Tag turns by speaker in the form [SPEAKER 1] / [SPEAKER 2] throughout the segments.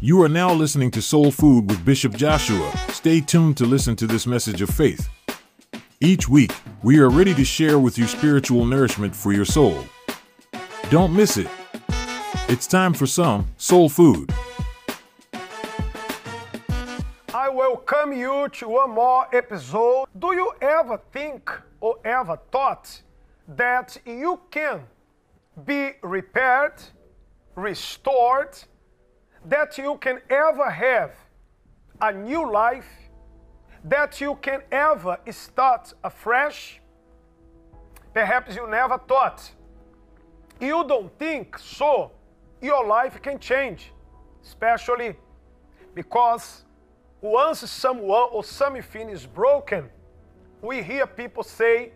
[SPEAKER 1] You are now listening to Soul Food with Bishop Joshua. Stay tuned to listen to this message of faith. Each week, we are ready to share with you spiritual nourishment for your soul. Don't miss it. It's time for some soul food.
[SPEAKER 2] I welcome you to one more episode. Do you ever think or ever thought that you can be repaired, restored, that you can ever have a new life, that you can ever start afresh? Perhaps you never thought. You don't think so, your life can change, especially because once someone or something is broken, we hear people say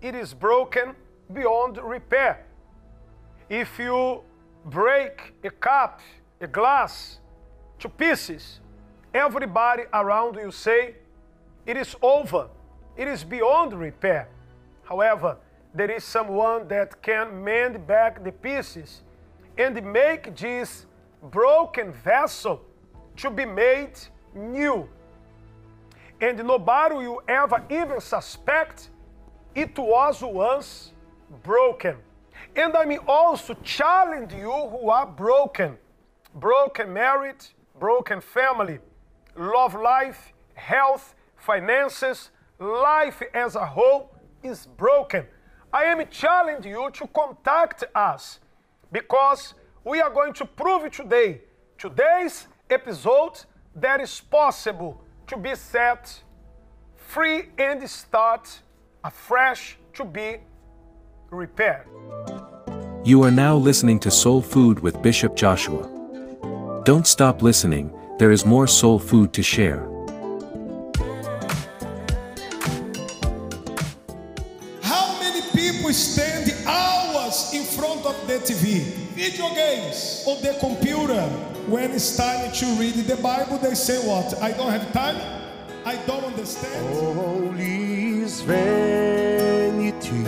[SPEAKER 2] it is broken beyond repair. If you break a cup, a glass to pieces, everybody around you say it is over, it is beyond repair. However, there is someone that can mend back the pieces and make this broken vessel to be made new. And nobody will ever even suspect it was once broken. And I mean also challenge you who are broken. Broken marriage, broken family, love life, health, finances, life as a whole is broken. I am challenging you to contact us because we are going to prove today, today's episode, that is possible to be set free and start afresh to be repaired.
[SPEAKER 3] You are now listening to Soul Food with Bishop Joshua. Don't stop listening, there is more soul food to share.
[SPEAKER 4] How many people stand hours in front of the TV, video games, or the computer? When it's time to read the Bible, they say what? I don't have time. I don't understand.
[SPEAKER 5] All is vanity,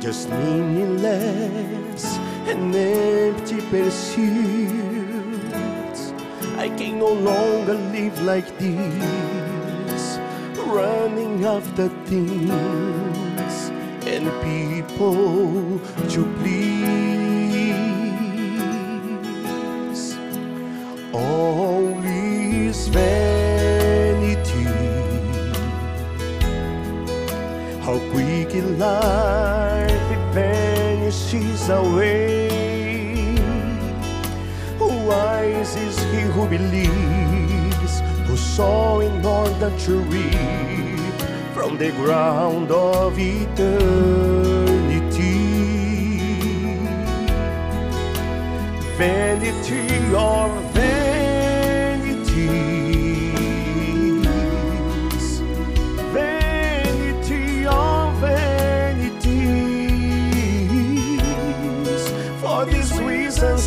[SPEAKER 5] just meaningless and empty pursuits. I can no longer live like this, running after things and people to please. All is vanity. How quickly life vanishes away. Wise is he who believes, who saw in order to reap from the ground of eternity vanity of vanities,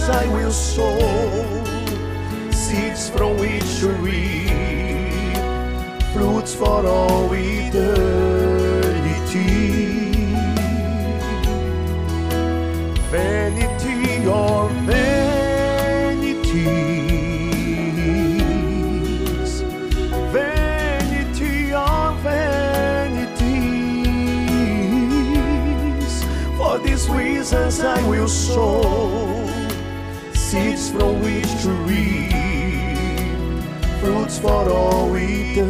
[SPEAKER 5] I will sow seeds from which to reap fruits for all eternity vanity or vanities, vanity of vanities. For these reasons I will sow seeds from which to reap fruits for all eternity.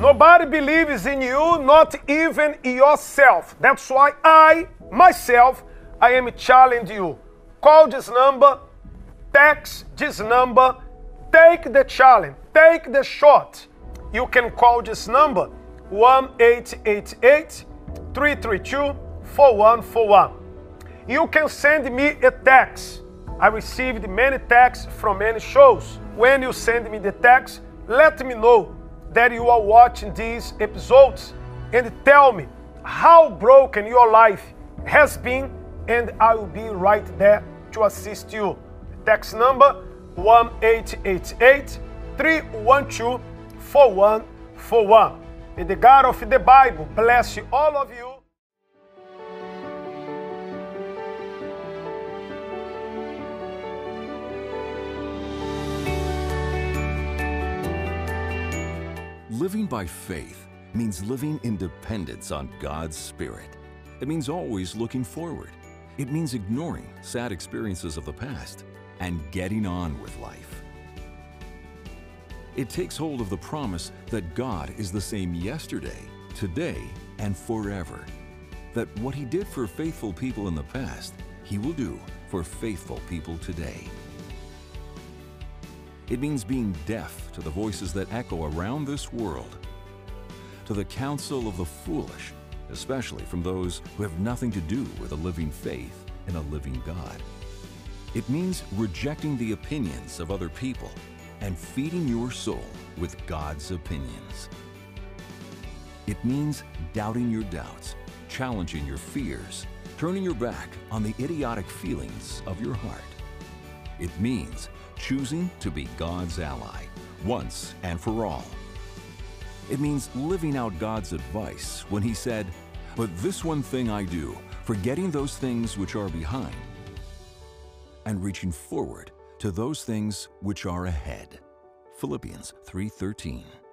[SPEAKER 2] Nobody believes in you, not even yourself. That's why I, myself, I am challenging you. Call this number, text this number, take the challenge, take the shot. You can call this number 1 332 4141. You can send me a text. I received many texts from many shows. When you send me the text, let me know that you are watching these episodes and tell me how broken your life has been, and I will be right there to assist you. Text number 1 888 312 4141. May the God of the Bible bless you, all of you.
[SPEAKER 6] Living by faith means living in dependence on God's Spirit. It means always looking forward. It means ignoring sad experiences of the past and getting on with life. It takes hold of the promise that God is the same yesterday, today, and forever. That what He did for faithful people in the past, He will do for faithful people today. It means being deaf to the voices that echo around this world, to the counsel of the foolish, especially from those who have nothing to do with a living faith in a living God. It means rejecting the opinions of other people and feeding your soul with God's opinions. It means doubting your doubts, challenging your fears, turning your back on the idiotic feelings of your heart. It means choosing to be God's ally, once and for all. It means living out God's advice when He said, But this one thing I do, forgetting those things which are behind, and reaching forward to those things which are ahead. Philippians 3:13